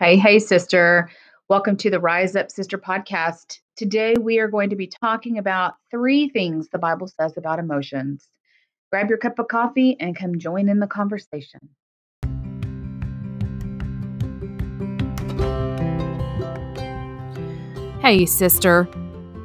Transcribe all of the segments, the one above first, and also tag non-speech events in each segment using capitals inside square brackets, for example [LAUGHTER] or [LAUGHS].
Hey, hey, sister. Welcome to the Rise Up Sister podcast. Today we are going to be talking about three things the Bible says about emotions. Grab your cup of coffee and come join in the conversation. Hey, sister.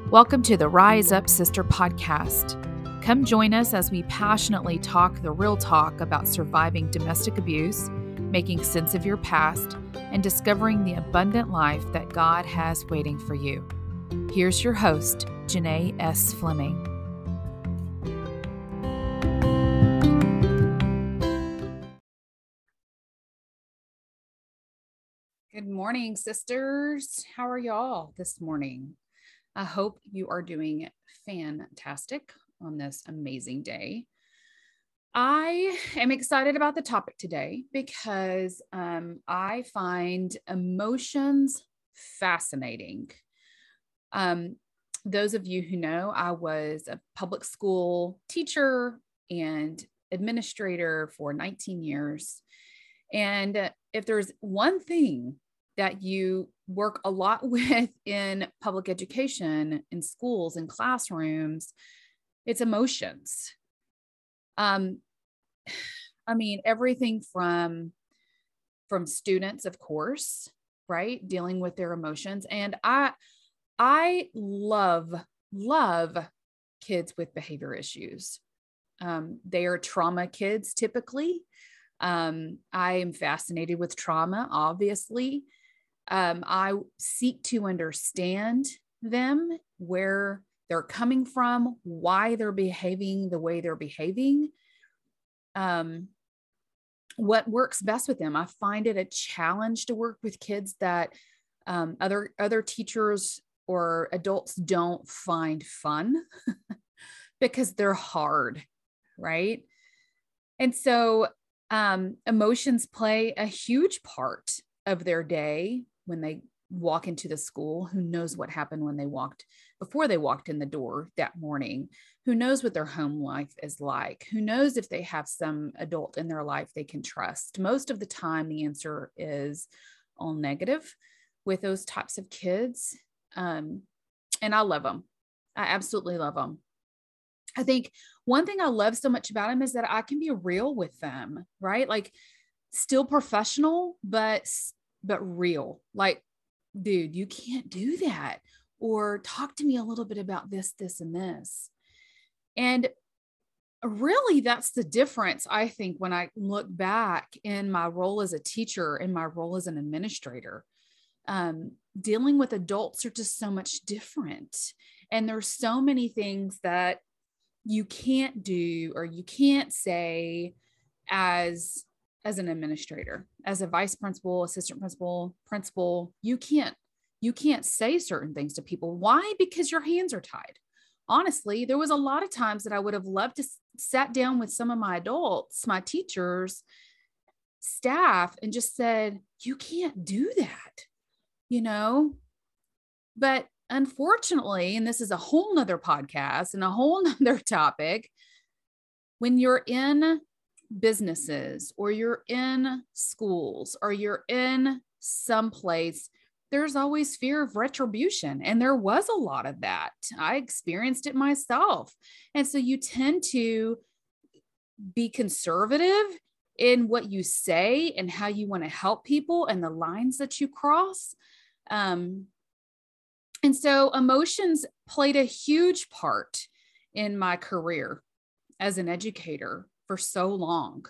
Welcome to the Rise Up Sister podcast. Come join us as we passionately talk the real talk about surviving domestic abuse, making sense of your past, and discovering the abundant life that God has waiting for you. Here's your host, Janae S. Fleming. Good morning, sisters. How are y'all this morning? I hope you are doing fantastic on this amazing day. I am excited about the topic today because um, I find emotions fascinating. Um, those of you who know, I was a public school teacher and administrator for 19 years. And if there's one thing that you work a lot [LAUGHS] with in public education, in schools, in classrooms, it's emotions. Um, I mean, everything from from students, of course, right? Dealing with their emotions. And I I love, love kids with behavior issues. Um, they are trauma kids typically. Um, I am fascinated with trauma, obviously. Um, I seek to understand them, where they're coming from, why they're behaving the way they're behaving um, what works best with them. I find it a challenge to work with kids that um, other other teachers or adults don't find fun [LAUGHS] because they're hard, right? And so um, emotions play a huge part of their day when they walk into the school. Who knows what happened when they walked before they walked in the door that morning? Who knows what their home life is like? Who knows if they have some adult in their life they can trust? Most of the time, the answer is all negative with those types of kids. Um, and I love them. I absolutely love them. I think one thing I love so much about them is that I can be real with them, right? Like still professional, but but real. Like dude, you can't do that. Or talk to me a little bit about this, this, and this. And really, that's the difference, I think, when I look back in my role as a teacher and my role as an administrator. Um, dealing with adults are just so much different. And there's so many things that you can't do or you can't say as as an administrator, as a vice principal, assistant principal, principal, you can't you can't say certain things to people. Why? Because your hands are tied. Honestly, there was a lot of times that I would have loved to sat down with some of my adults, my teachers, staff and just said, "You can't do that." You know? But unfortunately, and this is a whole nother podcast and a whole [LAUGHS] nother topic, when you're in businesses or you're in schools or you're in some place there's always fear of retribution and there was a lot of that. I experienced it myself. And so you tend to be conservative in what you say and how you want to help people and the lines that you cross. Um, and so emotions played a huge part in my career as an educator for so long.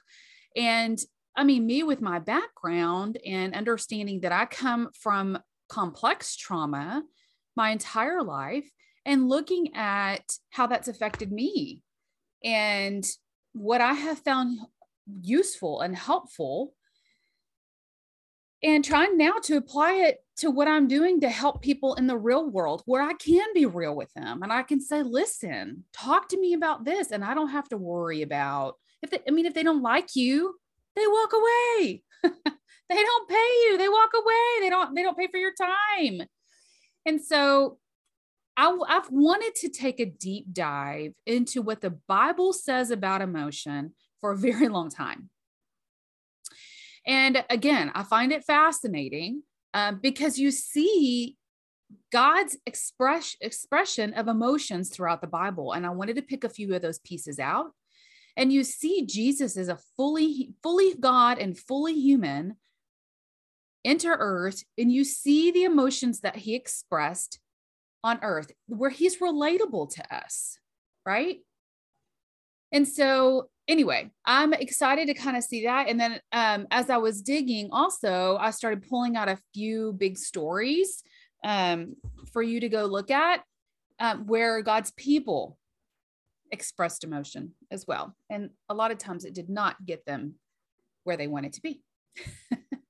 And I mean, me with my background and understanding that I come from complex trauma my entire life and looking at how that's affected me and what I have found useful and helpful and trying now to apply it to what I'm doing to help people in the real world where I can be real with them and I can say, listen, talk to me about this. And I don't have to worry about if they, I mean, if they don't like you, they walk away. [LAUGHS] they don't pay you. They walk away. They don't, they don't pay for your time. And so I, I've wanted to take a deep dive into what the Bible says about emotion for a very long time. And again, I find it fascinating um, because you see God's express expression of emotions throughout the Bible. And I wanted to pick a few of those pieces out. And you see Jesus as a fully, fully God and fully human enter earth, and you see the emotions that he expressed on earth, where he's relatable to us, right? And so, anyway, I'm excited to kind of see that. And then, um, as I was digging, also, I started pulling out a few big stories um, for you to go look at um, where God's people expressed emotion as well. And a lot of times it did not get them where they wanted to be. [LAUGHS]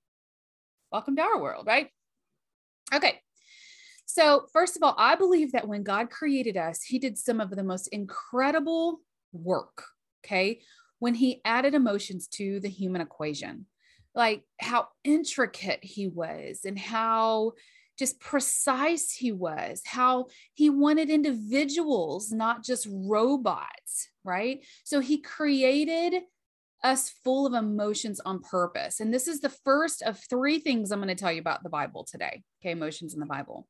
Welcome to our world, right? Okay. So, first of all, I believe that when God created us, He did some of the most incredible work. Okay. When He added emotions to the human equation, like how intricate He was and how just precise he was, how he wanted individuals, not just robots, right? So he created us full of emotions on purpose. And this is the first of three things I'm going to tell you about the Bible today. Okay, emotions in the Bible.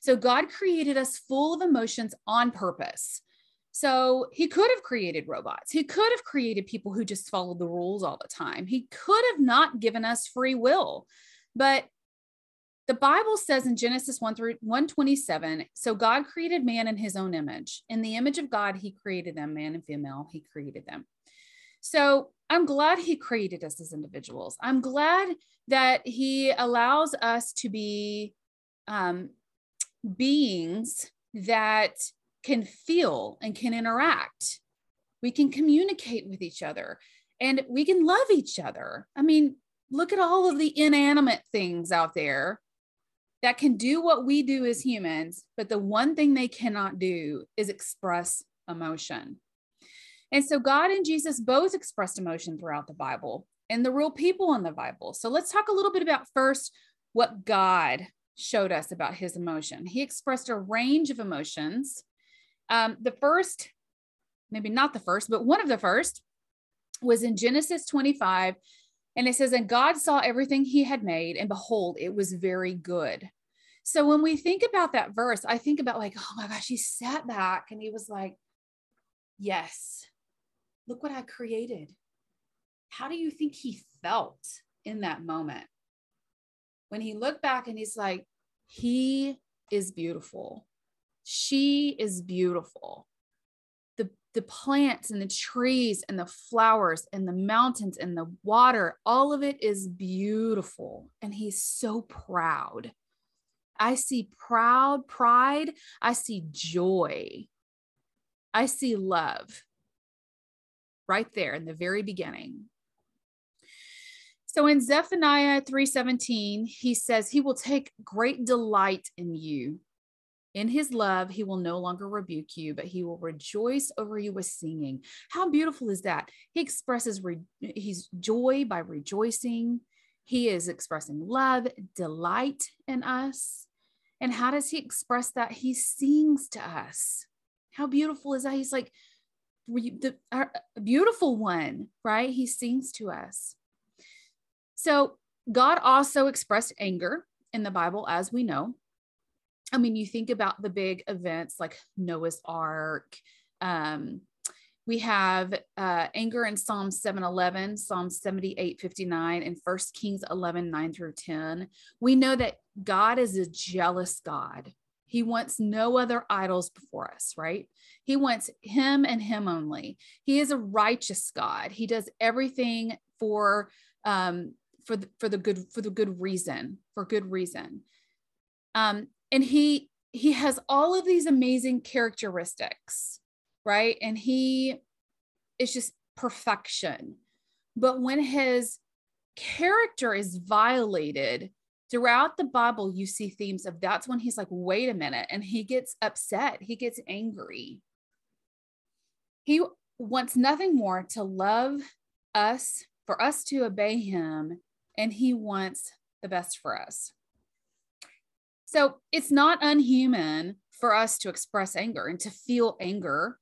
So God created us full of emotions on purpose. So he could have created robots. He could have created people who just followed the rules all the time. He could have not given us free will. But the Bible says in Genesis 1 through 127, so God created man in his own image. In the image of God, he created them, man and female, he created them. So I'm glad he created us as individuals. I'm glad that he allows us to be um, beings that can feel and can interact. We can communicate with each other and we can love each other. I mean, look at all of the inanimate things out there that can do what we do as humans, but the one thing they cannot do is express emotion. And so God and Jesus both expressed emotion throughout the Bible and the real people in the Bible. So let's talk a little bit about first what God showed us about his emotion. He expressed a range of emotions. Um, the first, maybe not the first, but one of the first was in Genesis 25 and it says, And God saw everything he had made, and behold, it was very good. So when we think about that verse, I think about like, oh my gosh, he sat back and he was like, Yes, look what I created. How do you think he felt in that moment? When he looked back and he's like, He is beautiful. She is beautiful the the plants and the trees and the flowers and the mountains and the water, all of it is beautiful. And he's so proud. I see proud pride. I see joy. I see love right there in the very beginning. So in Zephaniah 3:17, he says he will take great delight in you. In his love, he will no longer rebuke you, but he will rejoice over you with singing. How beautiful is that? He expresses re- his joy by rejoicing. He is expressing love, delight in us. And how does he express that? He sings to us. How beautiful is that? He's like the our, beautiful one, right? He sings to us. So God also expressed anger in the Bible, as we know. I mean, you think about the big events like Noah's Ark. Um, we have uh, anger in Psalm 711, Psalm 78, 59, and 1 Kings 11, 9 through 10. We know that God is a jealous God. He wants no other idols before us, right? He wants him and him only. He is a righteous God. He does everything for um, for the, for the good for the good reason, for good reason. Um, and he he has all of these amazing characteristics right and he is just perfection but when his character is violated throughout the bible you see themes of that's when he's like wait a minute and he gets upset he gets angry he wants nothing more to love us for us to obey him and he wants the best for us so it's not unhuman for us to express anger and to feel anger.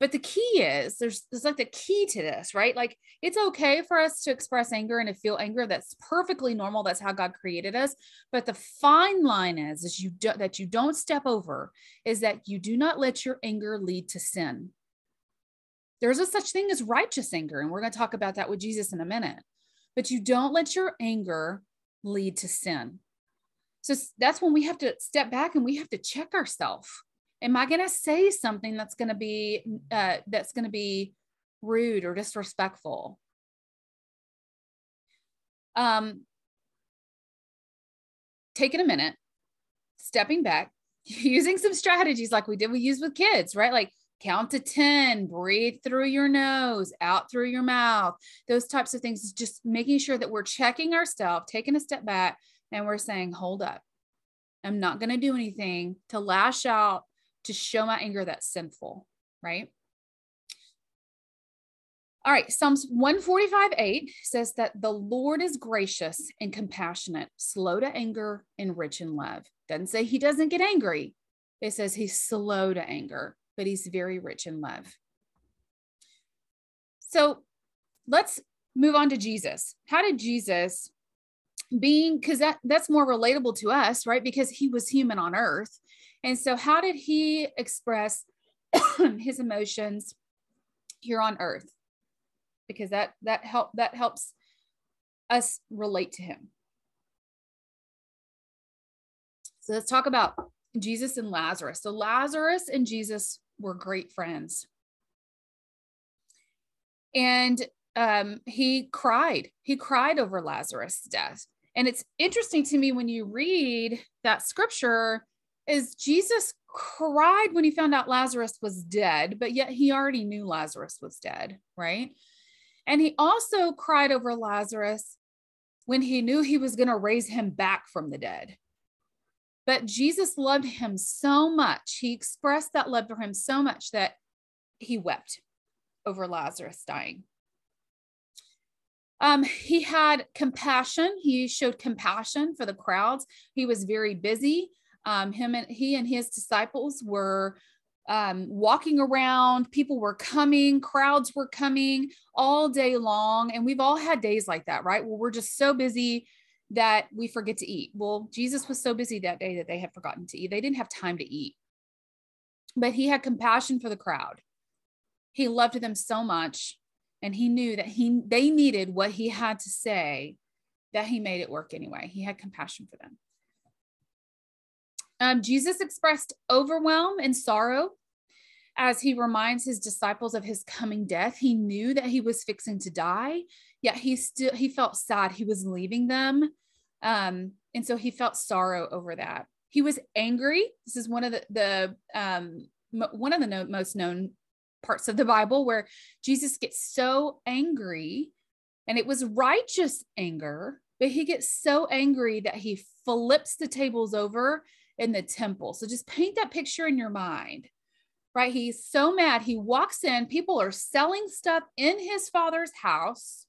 But the key is there's there's like the key to this, right? Like it's okay for us to express anger and to feel anger. That's perfectly normal. That's how God created us. But the fine line is, is you do, that you don't step over is that you do not let your anger lead to sin. There's a such thing as righteous anger, and we're going to talk about that with Jesus in a minute. But you don't let your anger lead to sin. So that's when we have to step back and we have to check ourselves am i going to say something that's going to be uh, that's going to be rude or disrespectful? Um taking a minute stepping back [LAUGHS] using some strategies like we did we use with kids right? Like count to 10 breathe through your nose out through your mouth those types of things just making sure that we're checking ourselves taking a step back and we're saying hold up. I'm not going to do anything to lash out to show my anger that's sinful, right? All right, Psalms 145 8 says that the Lord is gracious and compassionate, slow to anger, and rich in love. Doesn't say he doesn't get angry, it says he's slow to anger, but he's very rich in love. So let's move on to Jesus. How did Jesus being because that that's more relatable to us, right? Because he was human on earth. And so, how did he express [COUGHS] his emotions here on earth? Because that that help that helps us relate to him. So let's talk about Jesus and Lazarus. So Lazarus and Jesus were great friends. And um, he cried. He cried over Lazarus' death. And it's interesting to me when you read that scripture is Jesus cried when he found out Lazarus was dead, but yet he already knew Lazarus was dead, right? And he also cried over Lazarus when he knew he was going to raise him back from the dead. But Jesus loved him so much. He expressed that love for him so much that he wept over Lazarus dying. Um, he had compassion. He showed compassion for the crowds. He was very busy. Um, him and he and his disciples were um, walking around. People were coming, crowds were coming all day long. And we've all had days like that, right? Well, we're just so busy that we forget to eat. Well, Jesus was so busy that day that they had forgotten to eat. They didn't have time to eat. But he had compassion for the crowd. He loved them so much and he knew that he they needed what he had to say that he made it work anyway. He had compassion for them. Um, Jesus expressed overwhelm and sorrow as he reminds his disciples of his coming death. He knew that he was fixing to die, yet he still he felt sad he was leaving them. Um, and so he felt sorrow over that. He was angry. This is one of the, the um, one of the no, most known parts of the Bible where Jesus gets so angry, and it was righteous anger, but he gets so angry that he flips the tables over in the temple. So just paint that picture in your mind, right? He's so mad. He walks in, people are selling stuff in his father's house.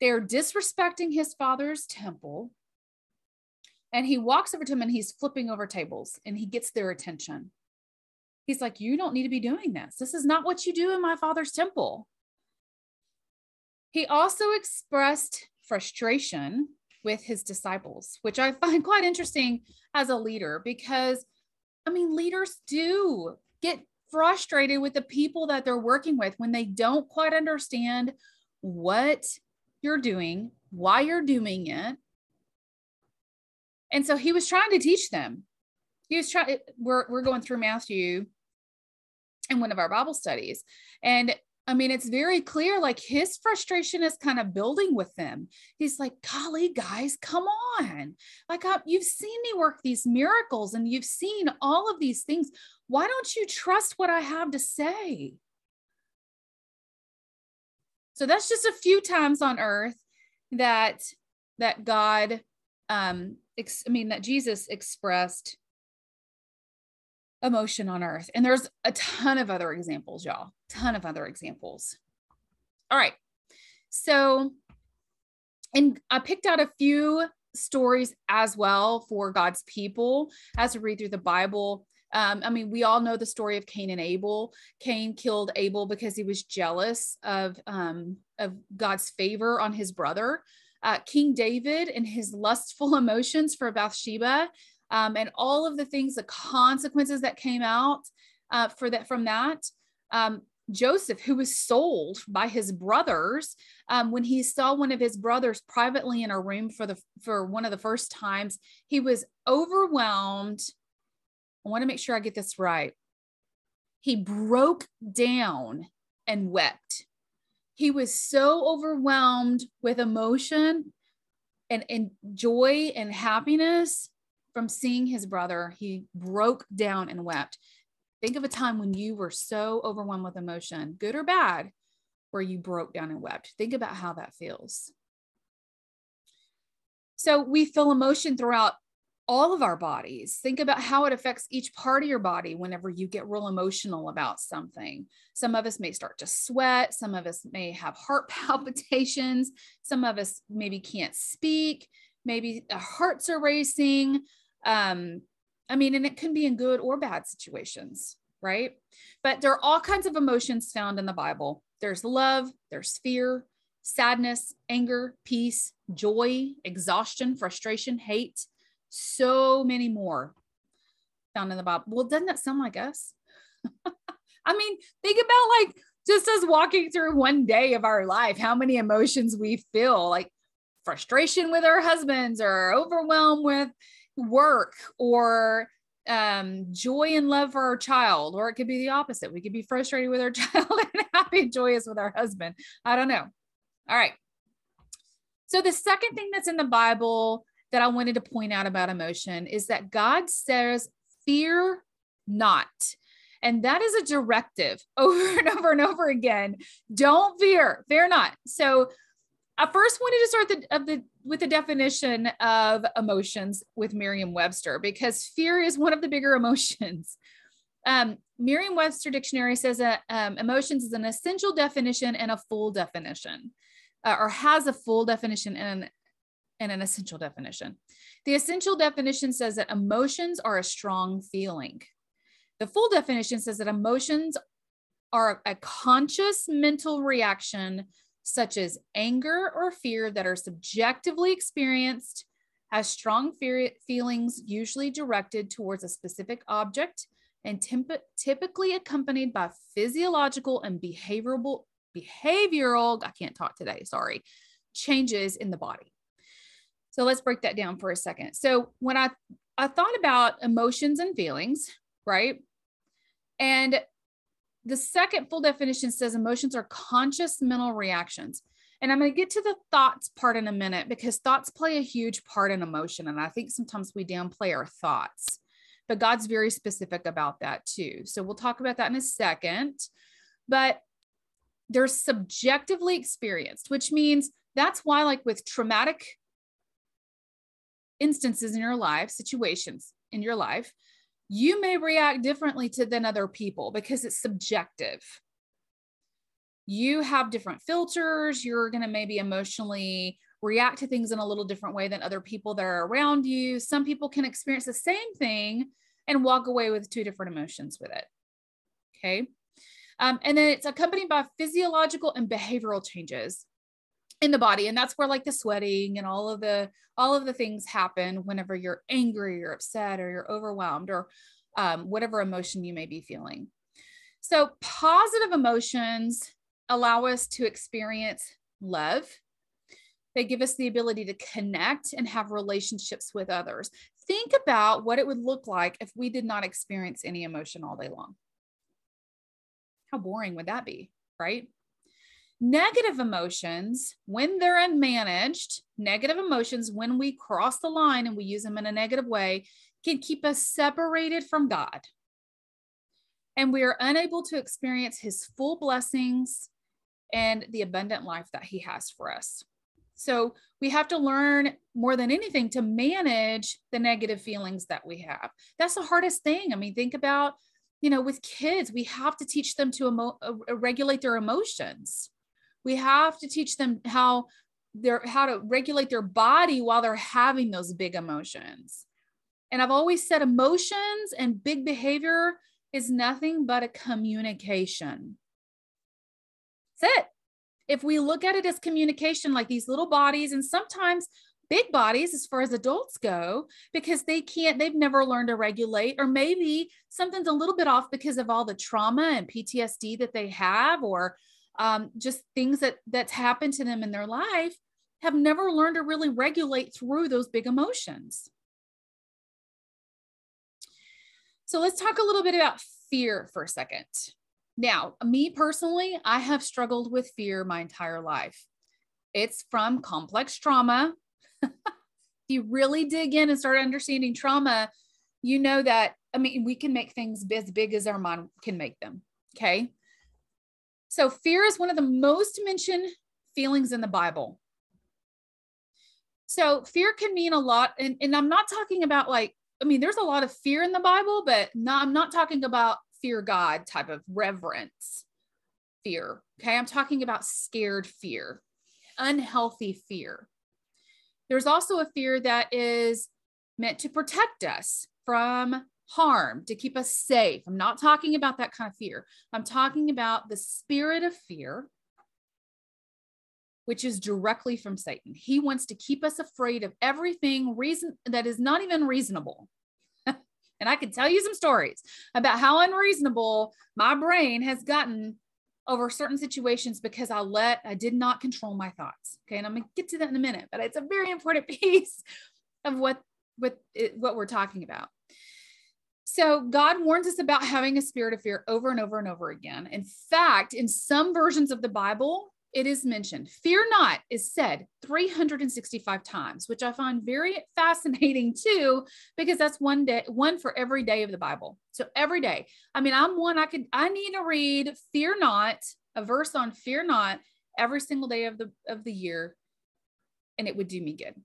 They're disrespecting his father's temple. And he walks over to him and he's flipping over tables and he gets their attention. He's like, You don't need to be doing this. This is not what you do in my father's temple. He also expressed frustration with his disciples, which I find [LAUGHS] quite interesting as a leader because, I mean, leaders do get frustrated with the people that they're working with when they don't quite understand what you're doing, why you're doing it. And so he was trying to teach them. He was trying, we're, we're going through Matthew in one of our Bible studies. And I mean, it's very clear like his frustration is kind of building with them. He's like, golly, guys, come on. Like, uh, you've seen me work these miracles and you've seen all of these things. Why don't you trust what I have to say? So that's just a few times on earth that that God um ex- I mean that Jesus expressed emotion on earth. And there's a ton of other examples, y'all. Ton of other examples. All right. So, and I picked out a few stories as well for God's people as we read through the Bible Um, I mean, we all know the story of Cain and Abel. Cain killed Abel because he was jealous of um, of God's favor on his brother. Uh, King David and his lustful [LAUGHS] emotions for Bathsheba, um, and all of the things, the consequences that came out uh, for that from that. Joseph, who was sold by his brothers, um, when he saw one of his brothers privately in a room for the for one of the first times, he was overwhelmed I want to make sure I get this right. He broke down and wept. He was so overwhelmed with emotion and, and joy and happiness from seeing his brother. He broke down and wept. Think of a time when you were so overwhelmed with emotion, good or bad, where you broke down and wept. Think about how that feels. So we feel emotion throughout all of our bodies. Think about how it affects each part of your body whenever you get real emotional about something. Some of us may start to sweat. Some of us may have heart [LAUGHS] palpitations. Some of us maybe can't speak. Maybe our hearts are racing. Um, I mean, and it can be in good or bad situations, right? But there are all kinds of emotions found in the Bible. There's love, there's fear, sadness, anger, peace, joy, exhaustion, frustration, hate so many more found in the Bible. Well, doesn't that sound like us? [LAUGHS] I mean, think about like just us walking through one day of our life, how many emotions we feel like frustration with our husbands or overwhelmed with work or um, joy and love for our child, or it could be the opposite. We could be frustrated with our [LAUGHS] child and happy and joyous with our husband. I don't know. All right. So, the second thing that's in the Bible that I wanted to point out about emotion is that God says, fear not. And that is a directive [LAUGHS] over and over and over again. Don't fear, fear not. So I first wanted to start the, of the with the definition of emotions with Merriam-Webster because fear is one of the bigger [LAUGHS] emotions. Um, Merriam-Webster dictionary says that um, emotions is an essential definition and a full definition, uh, or has a full definition and and an essential definition. The essential definition says that emotions are a strong feeling. The full definition says that emotions are a conscious mental reaction, such as anger or fear, that are subjectively experienced, has strong fear, feelings, usually directed towards a specific object, and temp- typically accompanied by physiological and behavioral behavioral i can't talk today sorry changes in the body so let's break that down for a second. So when I I thought about emotions and feelings, right? And the second full definition says emotions are conscious mental reactions. And I'm going to get to the thoughts part in a minute because thoughts play a huge part in emotion. And I think sometimes we downplay our thoughts, but God's very specific about that too. So we'll talk about that in a second. But they're subjectively experienced, which means that's why, like with traumatic instances in your life, situations in your life, you may react differently to than other people because it's subjective. You have different filters. You're going to maybe emotionally react to things in a little different way than other people that are around you. Some people can experience the same thing and walk away with two different emotions with it. Okay. Um, and then it's accompanied by physiological and behavioral changes in the body and that's where like the sweating and all of the all of the things happen whenever you're angry or upset or you're overwhelmed or um, whatever emotion you may be feeling. So positive emotions allow us to experience love. They give us the ability to connect and have relationships with others. Think about what it would look like if we did not experience any emotion all day long. How boring would that be right Negative emotions, when they're unmanaged, negative emotions, when we cross the line and we use them in a negative way, can keep us separated from God. And we are unable to experience his full blessings and the abundant life that he has for us. So we have to learn more than anything to manage the negative feelings that we have. That's the hardest thing. I mean, think about, you know, with kids, we have to teach them to emo- uh, regulate their emotions we have to teach them how they're how to regulate their body while they're having those big emotions And I've always said emotions and big behavior is nothing but a communication. That's it. If we look at it as communication, like these little bodies, and sometimes big bodies as far as adults go because they can't they've never learned to regulate or maybe something's a little bit off because of all the trauma and ptsd that they have or um, just things that that's happened to them in their life have never learned to really regulate through those big emotions so let's talk a little bit about fear for a second now me personally i have struggled with fear my entire life it's from complex trauma [LAUGHS] if you really dig in and start understanding trauma, you know that, I mean, we can make things as big as our mind can make them. Okay. So fear is one of the most mentioned feelings in the Bible. So fear can mean a lot. And, and I'm not talking about like, I mean, there's a lot of fear in the Bible, but not, I'm not talking about fear God type of reverence fear. Okay. I'm talking about scared fear, unhealthy fear. There's also a fear that is meant to protect us from harm, to keep us safe. I'm not talking about that kind of fear. I'm talking about the spirit of fear, which is directly from Satan. He wants to keep us afraid of everything reason that is not even reasonable. [LAUGHS] and I can tell you some stories about how unreasonable my brain has gotten over certain situations because I let, I did not control my thoughts. Okay. And I'm going to get to that in a minute, but it's a very [LAUGHS] important piece of what, what, it, what we're talking about. So God warns us about having a spirit of fear over and over and over again. In fact, in some versions of the Bible, it is mentioned. Fear not is said 365 times, which I find very [LAUGHS] fascinating too, because that's one day, one for every day of the Bible. So every day. I mean, I'm one I could I need to read fear not, a verse on fear not every single day of the of the year, and it would do me good.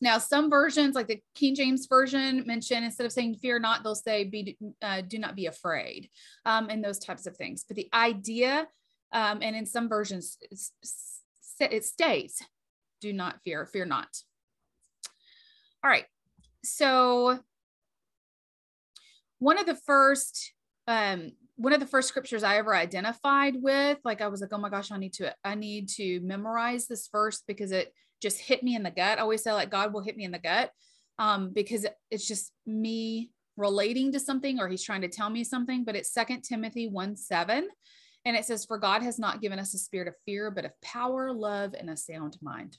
Now, some versions, like the King James version, mention instead of saying "fear not," they'll say "be uh, do not be afraid," um, and those types of things. But the idea um, and in some versions, it states, do not fear, fear not. All right. So one of the first, um, one of the first scriptures I ever identified with, like I was like, oh my gosh, I need to, I need to memorize this verse because it just hit me in the gut. I always say like God will hit me in the gut um, because it's just me relating to something or he's trying to tell me something, but it's second Timothy 1, 7. And it says, For God has not given us a spirit of fear, but of power, love, and a sound mind.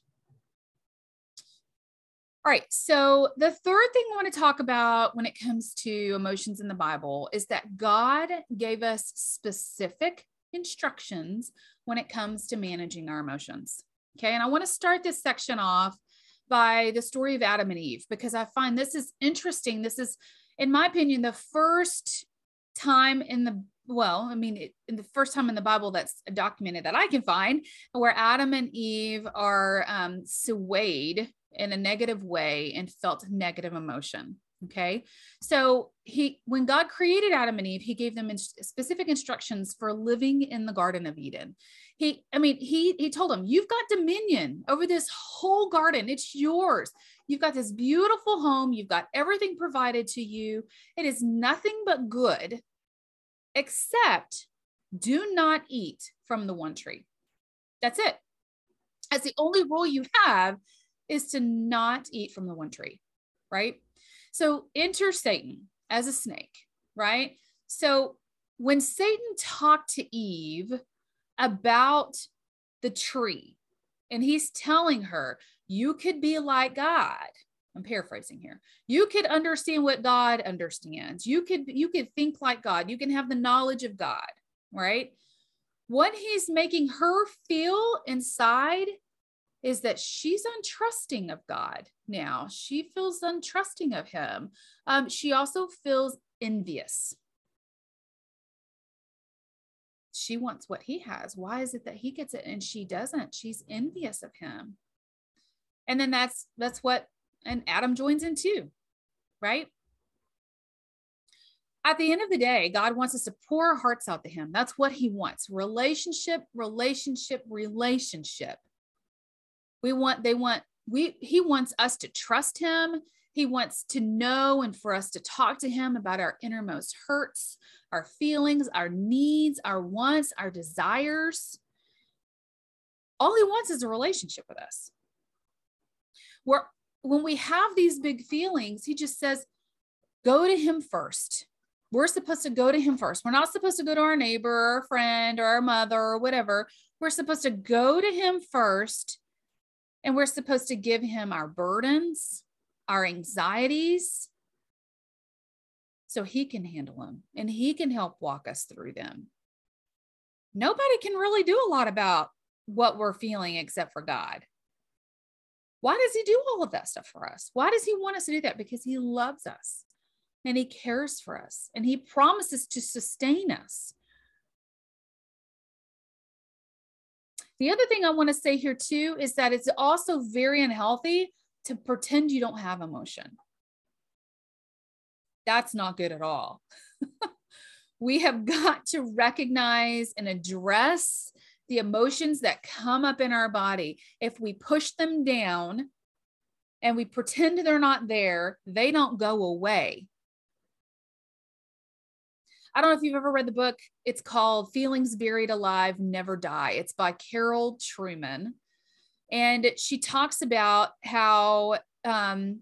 All right. So, the third thing I want to talk about when it comes to emotions in the Bible is that God gave us specific instructions when it comes to managing our emotions. Okay. And I want to start this section off by the story of Adam and Eve because I find this is interesting. This is, in my opinion, the first time in the well, I mean, it, the first time in the Bible that's documented that I can find, where Adam and Eve are um, swayed in a negative way and felt negative emotion. Okay. So he, when God created Adam and Eve, he gave them in specific instructions for living in the Garden of Eden. He, I mean, he, he told them, you've got dominion over this whole garden. It's yours. You've got this beautiful home. You've got everything provided to you. It is nothing but good except do not eat from the one tree. That's it. That's the only rule you have is to not eat from the one tree, right? So enter Satan as a snake, right? So when Satan talked to Eve about the tree, and he's telling her, you could be like God, I'm paraphrasing here. You could understand what God understands. You could you could think like God. You can have the knowledge of God, right? What he's making her feel inside is that she's untrusting of God now. She feels untrusting of him. Um, she also feels envious. She wants what he has. Why is it that he gets it and she doesn't? She's envious of him. And then that's that's what and Adam joins in too, right? At the end of the day, God wants us to pour our hearts out to Him. That's what He wants relationship, relationship, relationship. We want, they want, we, He wants us to trust Him. He wants to know and for us to talk to Him about our innermost hurts, our feelings, our needs, our wants, our desires. All He wants is a relationship with us. Where when we have these big feelings, He just says, go to Him first. We're supposed to go to Him first. We're not supposed to go to our neighbor or our friend or our mother or whatever. We're supposed to go to Him first. And we're supposed to give Him our burdens, our anxieties, so he can handle them and he can help walk us through them. Nobody can really do a lot about what we're feeling except for God. Why does he do all of that stuff for us? Why does he want us to do that? Because he loves us and he cares for us and he promises to sustain us. The other thing I want to say here too is that it's also very unhealthy to pretend you don't have emotion. That's not good at all. [LAUGHS] we have got to recognize and address the emotions that come up in our body. If we push them down and we pretend they're not there, they don't go away. I don't know if you've ever read the book. It's called Feelings Buried Alive Never Die. It's by Karol Truman. And she talks about how um,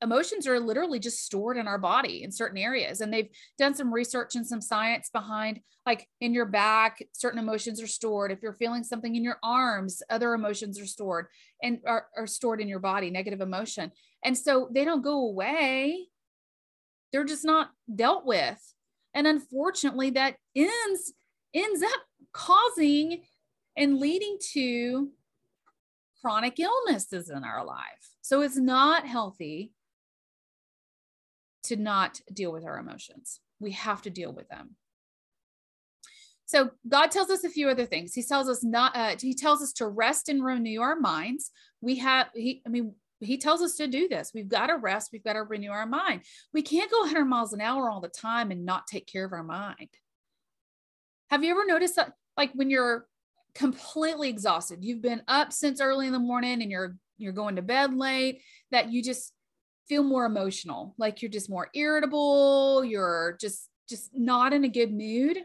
emotions are literally just stored in our body in certain areas. And they've done some research and some science behind, like in your back, certain emotions are stored. If you're feeling something in your arms, other emotions are stored and are, are stored in your body, negative emotion. And so they don't go away, they're just not dealt with. And unfortunately, that ends ends up causing and leading to chronic illnesses in our life. So it's not healthy to not deal with our emotions. We have to deal with them. So God tells us a few other things. He tells us not uh, he tells us to rest and renew our minds. We have he I mean he tells us to do this. We've got to rest, we've got to renew our mind. We can't go 100 miles an hour all the time and not take care of our mind. Have you ever noticed that like when you're completely exhausted. You've been up since early in the morning and you're you're going to bed late that you just feel more emotional, like you're just more irritable, you're just just not in a good mood.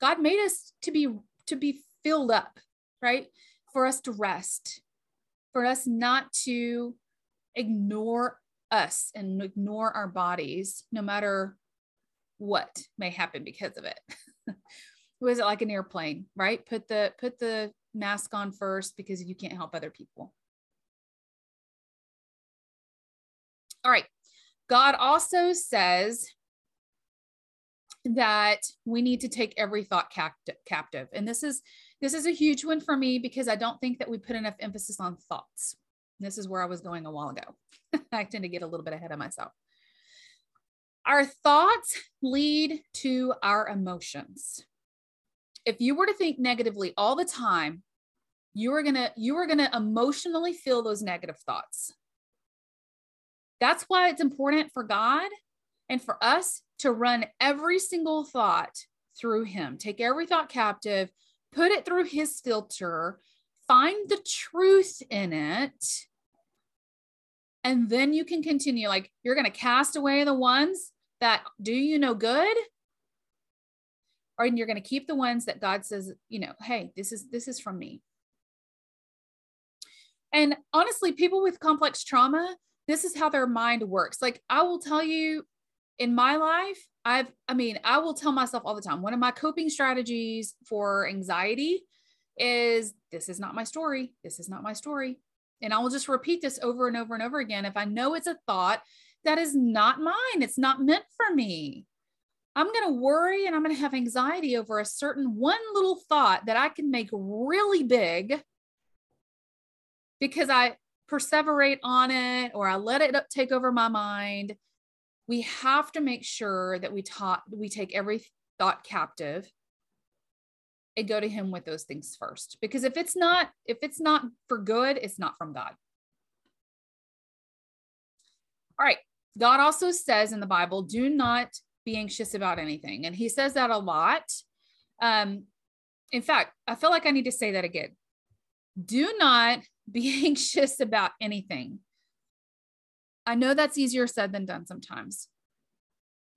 God made us to be to be filled up, right? For us to rest, for us not to ignore us and ignore our bodies no matter what may happen because of it. [LAUGHS] was it like an airplane, right? Put the put the mask on first because you can't help other people. All right. God also says that we need to take every thought captive. And this is this is a huge one for me because I don't think that we put enough emphasis on thoughts. This is where I was going a while ago. [LAUGHS] I tend to get a little bit ahead of myself. Our thoughts lead to our emotions if you were to think negatively all the time, you are going to you are going to emotionally feel those negative thoughts. That's why it's important for God and for us to run every single thought through him. Take every thought captive, put it through his filter, find the truth in it. And then you can continue like you're going to cast away the ones that do you no good or you're going to keep the ones that God says, you know, hey, this is this is from me. And honestly, people with complex trauma, this is how their mind works. Like I will tell you in my life, I've I mean, I will tell myself all the time, one of my coping strategies for anxiety is this is not my story. This is not my story. And I will just repeat this over and over and over again. If I know it's a thought that is not mine, it's not meant for me. I'm going to worry and I'm going to have anxiety over a certain one little thought that I can make really big because I perseverate on it or I let it take over my mind. We have to make sure that we taught we take every thought captive and go to him with those things first because if it's not if it's not for good it's not from god all right god also says in the bible do not be anxious about anything. And he says that a lot. Um, in fact, I feel like I need to say that again. Do not be [LAUGHS] anxious about anything, I know that's easier said than done sometimes.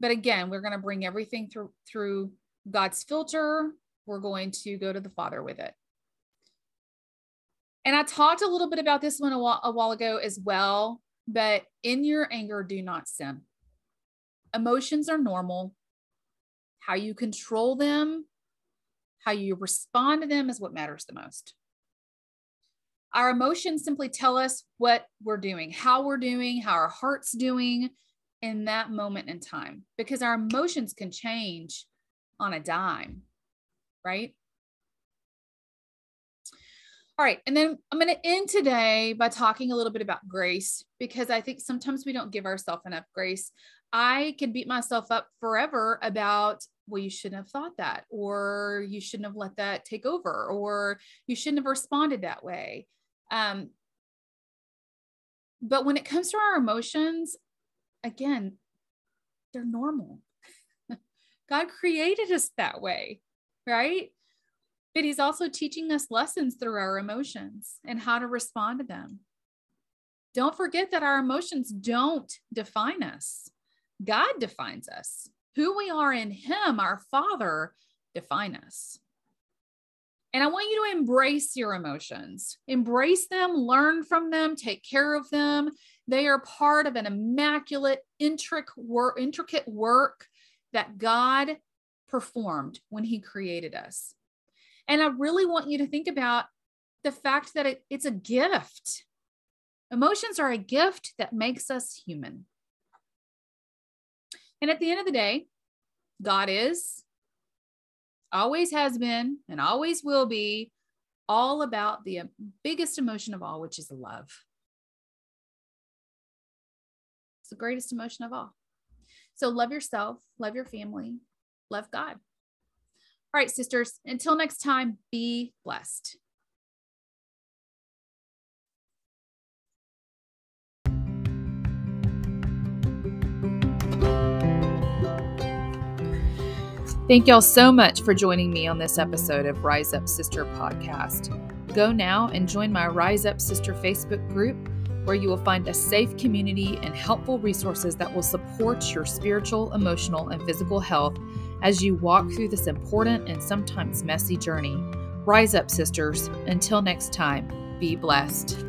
But again, we're going to bring everything through through God's filter. We're going to go to the Father with it. And I talked a little bit about this one a while, a while ago as well, but in your anger, do not sin. Emotions are normal. How you control them, how you respond to them is what matters the most. Our emotions simply tell us what we're doing, how we're doing, how our heart's doing in that moment in time, because our emotions can change on a dime, right? All right. And then I'm going to end today by talking a little bit about grace because I think sometimes we don't give ourselves enough grace. I can beat myself up forever about, well, you shouldn't have thought that, or you shouldn't have let that take over, or you shouldn't have responded that way. Um, but when it comes to our emotions, again, they're normal. [LAUGHS] God created us that way, right? But He's also teaching us lessons through our emotions and how to respond to them. Don't forget that our emotions don't define us, God defines us. Who we are in Him, our Father, define us. And I want you to embrace your emotions, embrace them, learn from them, take care of them. They are part of an immaculate, intricate work that God performed when He created us. And I really want you to think about the fact that it, it's a gift. Emotions are a gift that makes us human. And at the end of the day, God is, always has been and always will be all about the biggest emotion of all, which is love. It's the greatest emotion of all. So love yourself, love your family, love God. All right, sisters, until next time, be blessed. Thank y'all so much for joining me on this episode of Rise Up Sister podcast. Go now and join my Rise Up Sister Facebook group, where you will find a safe community and helpful resources that will support your spiritual, emotional, and physical health as you walk through this important and sometimes messy journey. Rise up, sisters. Until next time, be blessed.